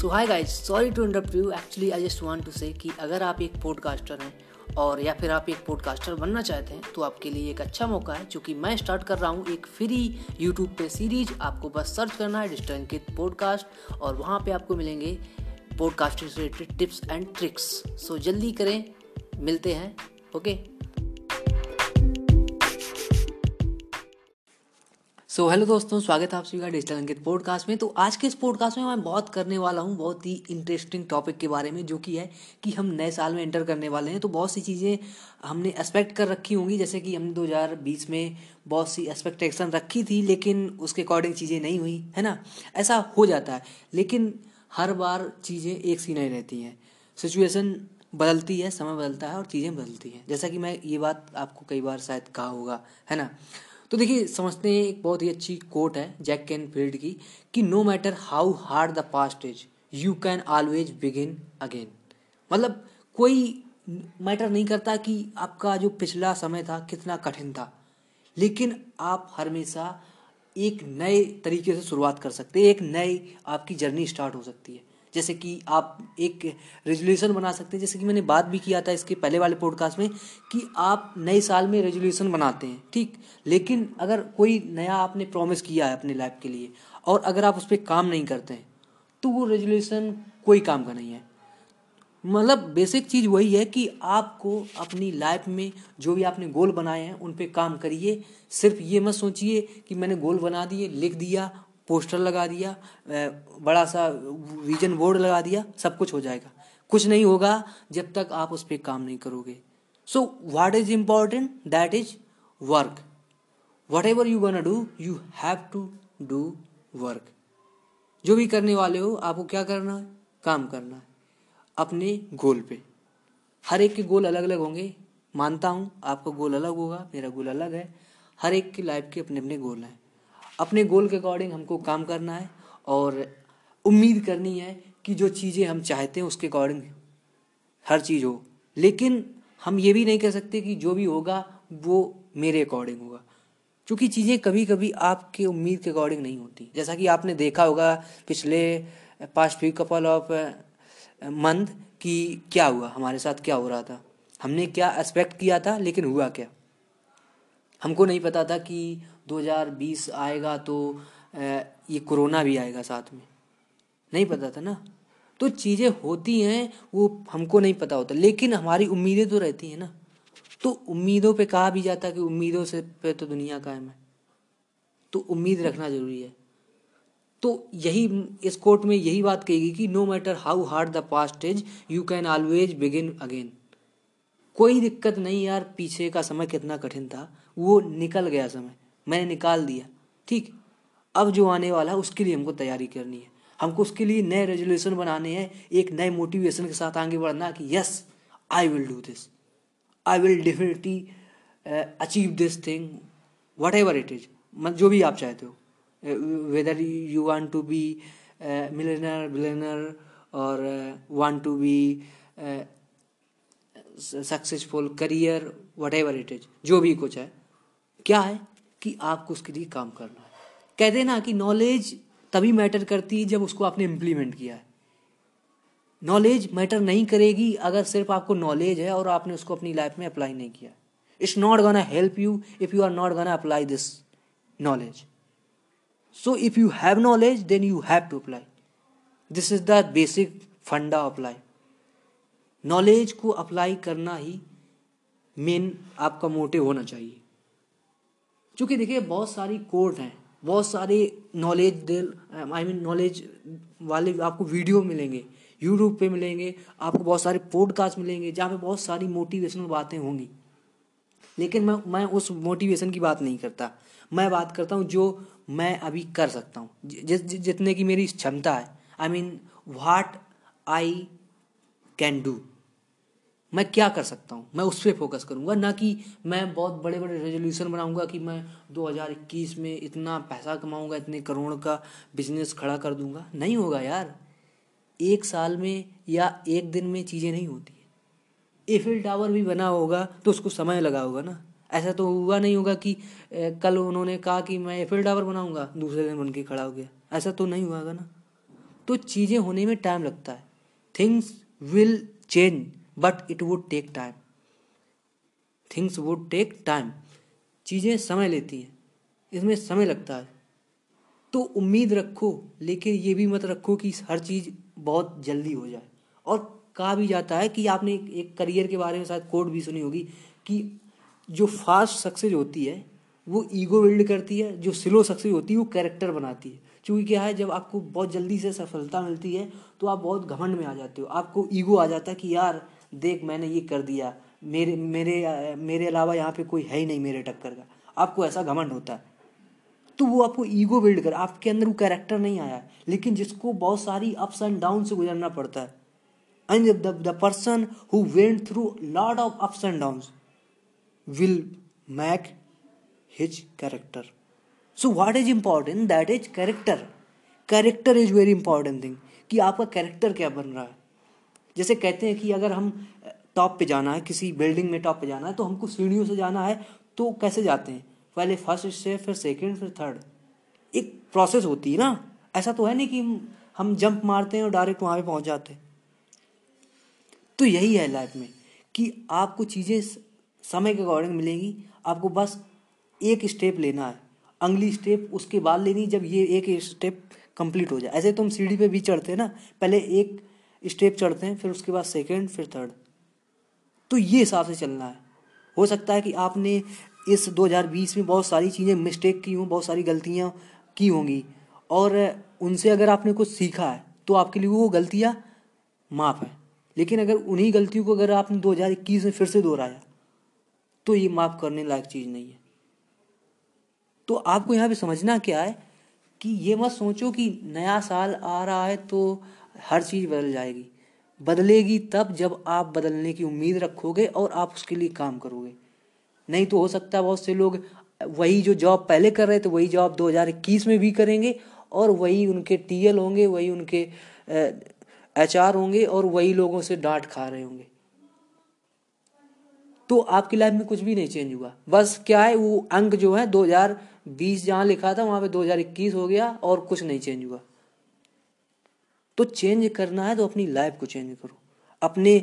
So hi guys sorry to interrupt you actually I just want to say कि अगर आप एक podcaster हैं और या फिर आप एक पॉडकास्टर बनना चाहते हैं तो आपके लिए एक अच्छा मौका है क्योंकि मैं स्टार्ट कर रहा हूँ एक फ्री यूट्यूब पे सीरीज़ आपको बस सर्च करना है डिस्टंकित पॉडकास्ट और वहाँ पे आपको मिलेंगे podcast related tips and tricks so जल्दी करें, मिलते हैं ओके सो हेलो दोस्तों, स्वागत है आप सभी का डिजिटल अंकित पॉडकास्ट में। तो आज के इस पॉडकास्ट में मैं बहुत करने वाला हूँ बहुत ही इंटरेस्टिंग टॉपिक के बारे में, जो कि है कि हम नए साल में एंटर करने वाले हैं। तो बहुत सी चीज़ें हमने एक्सपेक्ट कर रखी होंगी, जैसे कि हमने 2020 में बहुत सी एक्सपेक्टेशन रखी थी, लेकिन उसके अकॉर्डिंग चीज़ें नहीं हुई, है ना? ऐसा हो जाता है, लेकिन हर बार चीज़ें एक सी नहीं रहती हैं। सिचुएसन बदलती है, समय बदलता है और चीज़ें बदलती हैं। जैसा कि मैं ये बात आपको कई बार शायद कहा होगा, है ना? तो देखिए, समझते हैं, एक बहुत ही अच्छी कोट है जैक कैन फ़ील्ड की कि no matter how hard the past is you can always begin again मतलब कोई मैटर नहीं करता कि आपका जो पिछला समय था कितना कठिन था, लेकिन आप हमेशा एक नए तरीके से शुरुआत कर सकते हैं, एक नई आपकी जर्नी स्टार्ट हो सकती है। जैसे कि आप एक रेजोल्यूशन बना सकते हैं। जैसे कि मैंने बात भी किया था इसके पहले वाले पॉडकास्ट में कि आप नए साल में रेजोल्यूशन बनाते हैं, ठीक? लेकिन अगर कोई नया आपने प्रॉमिस किया है अपने लाइफ के लिए और अगर आप उस पर काम नहीं करते हैं तो वो रेजोल्यूशन कोई काम का नहीं है। मतलब बेसिक चीज़ वही है कि आपको अपनी लाइफ में जो भी आपने गोल बनाए हैं, उन पे काम करिए। सिर्फ़ ये मत सोचिए कि मैंने गोल बना दिए, लिख दिया पोस्टर लगा दिया बड़ा सा विजन बोर्ड लगा दिया, सब कुछ हो जाएगा। कुछ नहीं होगा जब तक आप उस पर काम नहीं करोगे। So what is important that is work whatever you want do you have to do work जो भी करने वाले हो, आपको क्या करना है? काम करना है। अपने गोल पे। हर एक के गोल अलग अलग होंगे। मानता हूँ, आपका गोल अलग होगा, मेरा गोल अलग है। हर एक की लाइफ के अपने अपने गोल हैं। अपने गोल के अकॉर्डिंग हमको काम करना है और उम्मीद करनी है कि जो चीज़ें हम चाहते हैं उसके अकॉर्डिंग हर चीज़ हो। लेकिन हम ये भी नहीं कह सकते कि जो भी होगा, वो मेरे अकॉर्डिंग होगा। क्योंकि चीज़ें कभी कभी आपके उम्मीद के अकॉर्डिंग नहीं होती। जैसा कि आपने देखा होगा पिछले past few couple of month कि क्या हुआ, हमारे साथ क्या हो रहा था। हमने क्या एक्सपेक्ट किया था, लेकिन हुआ क्या? हमको नहीं पता था कि 2020 आएगा तो ये कोरोना भी आएगा साथ में। नहीं पता था ना? तो चीज़ें होती हैं, वो हमको नहीं पता होता, लेकिन हमारी उम्मीदें तो रहती हैं ना। तो उम्मीदों पे कहा भी जाता है कि उम्मीदों से पे तो दुनिया कायम है। तो उम्मीद रखना ज़रूरी है। तो यही, इस कोर्ट में यही बात कहेगी कि no matter how hard the past is you can always begin again कोई दिक्कत नहीं यार, पीछे का समय कितना कठिन था, वो निकल गया समय। मैंने निकाल दिया। ठीक? अब जो आने वाला है, उसके लिए हमको तैयारी करनी है। हमको उसके लिए नए रेजोल्यूशन बनाने हैं, एक नए मोटिवेशन के साथ आगे बढ़ना कि yes I will do this I will definitely achieve this thing whatever it is मतलब जो भी आप चाहते हो। Whether you want to be millionaire billionaire और want to be successful career whatever it is जो भी कुछ है। क्या है? कि आपको उसके लिए काम करना है। कहते ना कि नॉलेज तभी मैटर करती है जब उसको आपने इम्प्लीमेंट किया है। नॉलेज मैटर नहीं करेगी अगर सिर्फ़ आपको नॉलेज है और आपने उसको अपनी लाइफ में अप्लाई नहीं किया it's not gonna help you if you are not gonna apply this knowledge so if you have knowledge then you have to apply this is the basic funda life knowledge को apply करना ही main आपका motive होना चाहिए। क्योंकि देखिए, बहुत सारी कोर्ट हैं, बहुत सारे नॉलेज आई मीन नॉलेज वाले आपको वीडियो मिलेंगे यूट्यूब पे मिलेंगे, आपको बहुत सारे पॉडकास्ट मिलेंगे, जहाँ पे बहुत सारी मोटिवेशनल बातें होंगी। लेकिन मैं मैं उस मोटिवेशन की बात नहीं करता। मैं बात करता हूँ जो मैं अभी कर सकता हूँ। जितने की मेरी क्षमता है। I mean what I can do मैं क्या कर सकता हूँ? मैं उस पर फोकस करूँगा, ना कि मैं बहुत बड़े बड़े रेजोल्यूशन बनाऊँगा कि मैं 2021 में इतना पैसा कमाऊँगा, इतने करोड़ का बिज़नेस खड़ा कर दूँगा। नहीं होगा यार। एक साल में या एक दिन में चीज़ें नहीं होती एफिल टावर भी बना होगा तो उसको समय लगा होगा ना। ऐसा तो हुआ नहीं होगा कि कल उन्होंने कहा कि मैं एफिल टावर बनाऊँगा, दूसरे दिन बन के खड़ा हो गया। ऐसा तो नहीं हुआ ना। तो चीज़ें होने में टाइम लगता है। Things will change but it would take time things would take time चीज़ें समय लेती हैं। इसमें समय लगता है। तो उम्मीद रखो, लेकिन ये भी मत रखो कि हर चीज़ बहुत जल्दी हो जाए। और कहा भी जाता है कि आपने एक करियर के बारे में शायद कोड भी सुनी होगी कि जो फास्ट सक्सेस होती है, वो ईगो बिल्ड करती है, जो स्लो सक्सेस होती है, वो कैरेक्टर बनाती है। क्योंकि क्या है, जब आपको बहुत जल्दी से सफलता मिलती है तो आप बहुत घमंड में आ जाते हो। आपको ईगो आ जाता है कि यार देख मैंने ये कर दिया। मेरे मेरे मेरे अलावा यहाँ पे कोई है ही नहीं मेरे टक्कर का। आपको ऐसा घमंड होता है। तो वो आपको ईगो बिल्ड कर, आपके अंदर वो कैरेक्टर नहीं आया। लेकिन जिसको बहुत सारी अप्स एंड डाउन से गुजरना पड़ता है। And the person who went through lot of ups and down will make his character so what is important that is character character is very important thing कि आपका कैरेक्टर क्या बन रहा है? जैसे कहते हैं कि अगर हम टॉप पे जाना है, किसी बिल्डिंग में टॉप पे जाना है तो हमको सीढ़ियों से जाना है तो कैसे जाते हैं? पहले फ़र्स्ट स्टेप फिर सेकेंड फिर थर्ड एक प्रोसेस होती है ना? ऐसा तो है नहीं कि हम जंप मारते हैं और डायरेक्ट वहाँ पे पहुँच जाते हैं। तो यही है लाइफ में कि आपको चीज़ें समय के अकॉर्डिंग मिलेंगी। आपको बस एक स्टेप लेना है। अगली स्टेप उसके बाद लेनी, जब ये एक स्टेप कंप्लीट हो जाए। ऐसे तो हम सीढ़ी पे भी चढ़ते हैं ना? पहले एक स्टेप चढ़ते हैं, फिर उसके बाद सेकेंड फिर थर्ड तो ये हिसाब से चलना है। हो सकता है कि आपने इस 2020 में बहुत सारी चीज़ें मिस्टेक की हों, बहुत सारी गलतियाँ की होंगी। और उनसे अगर आपने कुछ सीखा है तो आपके लिए वो गलतियाँ माफ़ है। लेकिन अगर उन्हीं गलतियों को अगर आपने 2021 में फिर से दोहराया तो ये माफ़ करने लायक चीज़ नहीं है। तो आपको यहाँ पे समझना क्या है कि ये मत सोचो कि नया साल आ रहा है तो हर चीज़ बदल जाएगी। बदलेगी तब जब आप बदलने की उम्मीद रखोगे और आप उसके लिए काम करोगे। नहीं तो हो सकता है बहुत से लोग वही जो जॉब पहले कर रहे थे, वही जॉब 2021 में भी करेंगे और वही उनके टीएल होंगे, वही उनके एचआर होंगे और वही लोगों से डांट खा रहे होंगे। तो आपकी लाइफ में कुछ भी नहीं चेंज हुआ। बस क्या है, वो अंक जो है 2020 जहाँ लिखा था, वहाँ पे 2021 हो गया और कुछ नहीं चेंज हुआ। तो चेंज करना है तो अपनी लाइफ को चेंज करो। अपने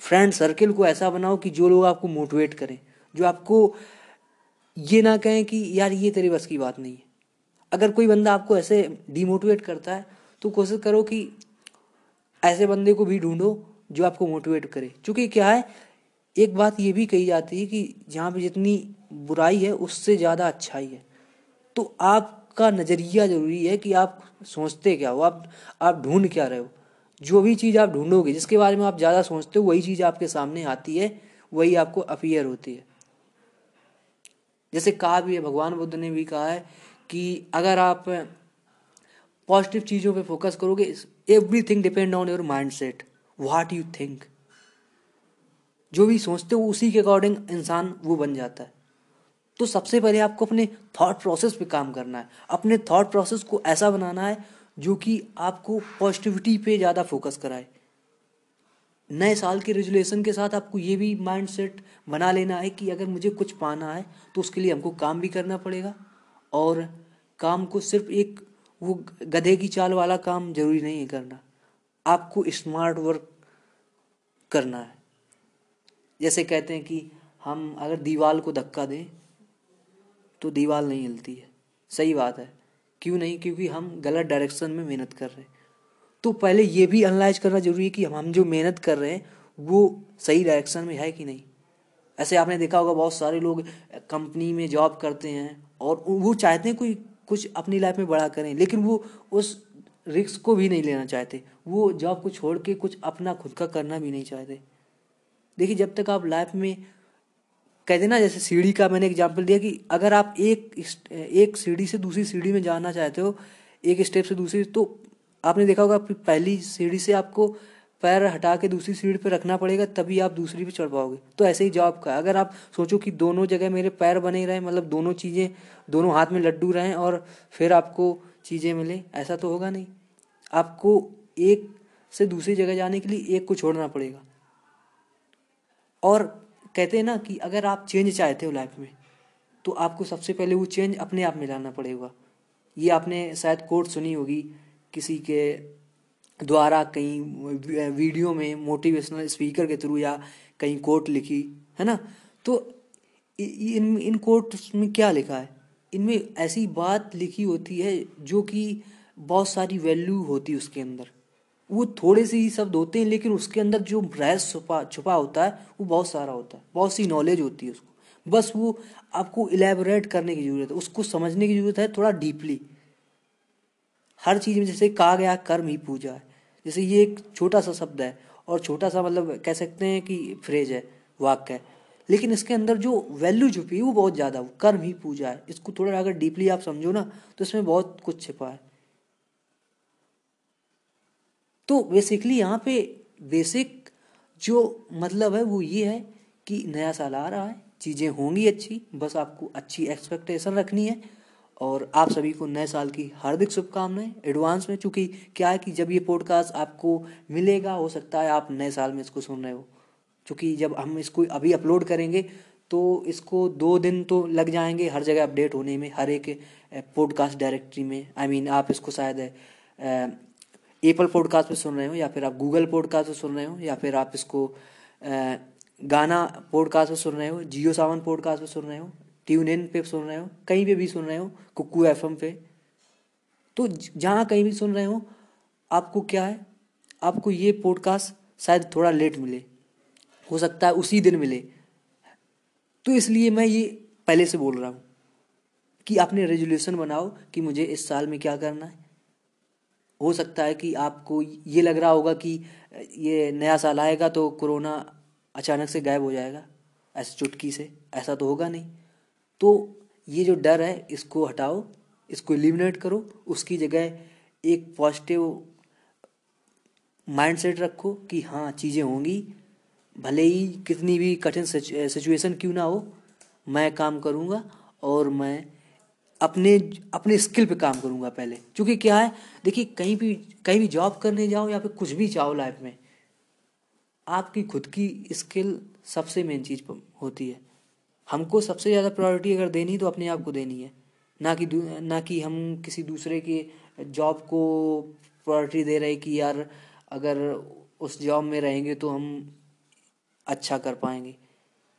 फ्रेंड सर्किल को ऐसा बनाओ कि जो लोग आपको मोटिवेट करें, जो आपको ये ना कहें कि, यार, ये तेरे बस की बात नहीं है। अगर कोई बंदा आपको ऐसे डिमोटिवेट करता है तो कोशिश करो कि ऐसे बंदे को भी ढूंढो जो आपको मोटिवेट करे। क्योंकि क्या है, एक बात ये भी कही जाती है कि जहाँ पे जितनी बुराई है, उससे ज़्यादा अच्छाई है। तो आपका नज़रिया ज़रूरी है कि आप सोचते क्या हो? आप आप ढूंढ क्या रहे हो? जो भी चीज़ आप ढूंढोगे, जिसके बारे में आप ज़्यादा सोचते हो, वही चीज़ आपके सामने आती है, वही आपको अपियर होती है। जैसे कहा भी है, भगवान बुद्ध ने भी कहा है कि अगर आप पॉजिटिव चीज़ों पे फोकस करोगे everything depend on your mind set what you think जो भी सोचते हो, उसी के अकॉर्डिंग इंसान वो बन जाता है। तो सबसे पहले आपको अपने थॉट प्रोसेस पे काम करना है। अपने थॉट प्रोसेस को ऐसा बनाना है जो कि आपको पॉजिटिविटी पे ज़्यादा फोकस कराए। नए साल के रेजुलेशन के साथ आपको ये भी माइंड सेट बना लेना है कि अगर मुझे कुछ पाना है तो उसके लिए हमको काम भी करना पड़ेगा। और काम को सिर्फ़ एक वो गधे की चाल वाला काम ज़रूरी नहीं है करना। आपको स्मार्ट वर्क करना है। जैसे कहते हैं कि हम अगर दीवार को धक्का दें तो दीवार नहीं हिलती है। सही बात है। क्यों नहीं? क्योंकि हम गलत डायरेक्शन में मेहनत कर रहे हैं। तो पहले ये भी एनालाइज करना ज़रूरी है कि हम जो मेहनत कर रहे हैं, वो सही डायरेक्शन में है कि नहीं? ऐसे आपने देखा होगा बहुत सारे लोग कंपनी में जॉब करते हैं और वो चाहते हैं कोई कुछ अपनी लाइफ में बड़ा करें, लेकिन वो उस रिस्क को भी नहीं लेना चाहते। वो जॉब को छोड़ के कुछ अपना खुद का करना भी नहीं चाहते। देखिए, जब तक आप लाइफ में कहते ना, जैसे सीढ़ी का मैंने एग्ज़ाम्पल दिया कि अगर आप एक एक सीढ़ी से दूसरी सीढ़ी में जाना चाहते हो, एक स्टेप से दूसरी तो आपने देखा होगा पहली सीढ़ी से आपको पैर हटा के दूसरी सीढ़ी पर रखना पड़ेगा, तभी आप दूसरी पे चढ़ पाओगे। तो ऐसे ही जॉब का अगर आप सोचो कि दोनों जगह मेरे पैर बने रहे मतलब दोनों चीज़ें, दोनों हाथ में लड्डू रहें और फिर आपको चीज़ें मिले, ऐसा तो होगा नहीं। आपको एक से दूसरी जगह जाने के लिए एक को छोड़ना पड़ेगा। और कहते हैं ना कि अगर आप चेंज चाहते हो लाइफ में तो आपको सबसे पहले वो चेंज अपने आप में लाना पड़ेगा। ये आपने शायद कोर्ट सुनी होगी किसी के द्वारा कहीं वीडियो में मोटिवेशनल स्पीकर के थ्रू या कहीं कोट लिखी, है ना? तो इन इन कोट्स में क्या लिखा है? इनमें ऐसी बात लिखी होती है जो कि बहुत सारी वैल्यू होती है उसके अंदर। वो थोड़े से ही शब्द होते हैं, लेकिन उसके अंदर जो रहस्य छुपा छुपा होता है, वो बहुत सारा होता है। बहुत सी नॉलेज होती है उसको। बस वो आपको इलेबोरेट करने की ज़रूरत है। उसको समझने की ज़रूरत है थोड़ा डीपली हर चीज़ में जैसे कहा गया कर्म ही पूजा है। जैसे ये एक छोटा सा शब्द है, और छोटा सा मतलब कह सकते हैं कि फ्रेज है, वाक्य है। लेकिन इसके अंदर जो वैल्यू छुपी है, वो बहुत ज़्यादा कर्म ही पूजा है। इसको थोड़ा अगर डीपली आप समझो ना तो इसमें बहुत कुछ छिपा है। तो बेसिकली यहाँ पे बेसिक जो मतलब है वो ये है कि नया साल आ रहा है चीज़ें होंगी अच्छी बस आपको अच्छी एक्सपेक्टेशन रखनी है और आप सभी को नए साल की हार्दिक शुभकामनाएँ एडवांस में चूँकि क्या है कि जब ये पॉडकास्ट आपको मिलेगा हो सकता है आप नए साल में इसको सुन रहे हो। क्योंकि जब हम इसको अभी अपलोड करेंगे तो इसको दो दिन तो लग जाएँगे हर जगह अपडेट होने में हर एक पॉडकास्ट डायरेक्टरी में। आई I मीन mean, आप इसको शायद एप्पल पॉडकास्ट पे सुन रहे हो या फिर आप गूगल पॉडकास्ट पे सुन रहे हो या फिर आप इसको गाना पॉडकास्ट पे सुन रहे हो जियो सावन पॉडकास्ट पे सुन रहे हो ट्यून इन पे सुन रहे हो, कहीं पे भी सुन रहे हो, कुकू एफ़ पे तो जहाँ कहीं भी सुन रहे हो, आपको क्या है? आपको ये पॉडकास्ट शायद थोड़ा लेट मिले, हो सकता है उसी दिन मिले। तो इसलिए मैं ये पहले से बोल रहा हूँ कि आपने रेजोल्यूशन बनाओ कि मुझे इस साल में क्या करना है। हो सकता है कि आपको ये लग रहा होगा कि ये नया साल आएगा तो कोरोना अचानक से गायब हो जाएगा, ऐसे चुटकी से, ऐसा तो होगा नहीं। तो ये जो डर है, इसको हटाओ, इसको एलिमिनेट करो, उसकी जगह एक पॉजिटिव माइंडसेट रखो कि हाँ चीज़ें होंगी। भले ही कितनी भी कठिन सिचुएशन क्यों ना हो, मैं काम करूँगा और मैं अपने अपने स्किल पे काम करूँगा पहले। क्योंकि क्या है, देखिए, कहीं भी कहीं भी जॉब करने जाओ या फिर कुछ भी चाहो लाइफ में, आपकी खुद की स्किल सबसे मेन चीज़ होती है। हमको सबसे ज़्यादा प्रायोरिटी अगर देनी तो अपने आप को देनी है। ना कि ना कि हम किसी दूसरे के जॉब को प्रायोरिटी दे रहे कि यार, अगर उस जॉब में रहेंगे तो हम अच्छा कर पाएँगे।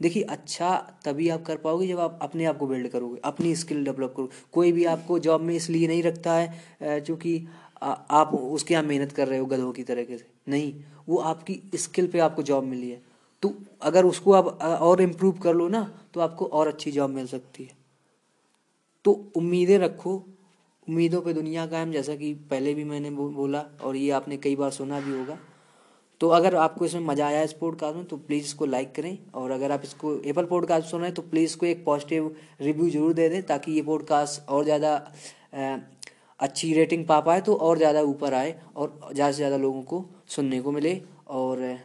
देखिए अच्छा तभी आप कर पाओगे जब आप अपने आप को बिल्ड करोगे, अपनी स्किल डेवलप करोगे। कोई भी आपको जॉब में इसलिए नहीं रखता है क्योंकि आप उसके यहाँ मेहनत कर रहे हो गधों की तरीके से। नहीं, वो आपकी स्किल पे आपको जॉब मिली है। तो अगर उसको आप और इम्प्रूव कर लो ना तो आपको और अच्छी जॉब मिल सकती है। तो उम्मीदें रखो। उम्मीदों पे दुनिया कायम, जैसा कि पहले भी मैंने बोला, और ये आपने कई बार सुना भी होगा। तो अगर आपको इसमें मज़ा आया इस पॉडकास्ट में तो प्लीज़ इसको लाइक करें। और अगर आप इसको एप्पल पॉडकास्ट सुन रहे हैं तो प्लीज़ इसको एक पॉजिटिव रिव्यू ज़रूर दे दें, ताकि ये पॉडकास्ट और ज़्यादा अच्छी रेटिंग पा पाए तो और ज़्यादा ऊपर आए और ज़्यादा से ज़्यादा लोगों को सुनने को मिले। और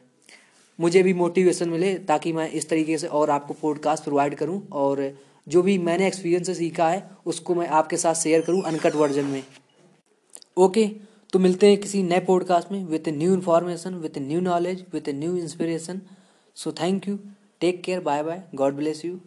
मुझे भी मोटिवेशन मिले, ताकि मैं इस तरीके से और आपको पॉडकास्ट प्रोवाइड करूँ। और जो भी मैंने एक्सपीरियंस सीखा है, उसको मैं आपके साथ शेयर करूँ अनकट वर्जन में। ओके तो मिलते हैं किसी नए पॉडकास्ट में with a new information with new knowledge with with new inspiration so thank you take care bye bye God bless you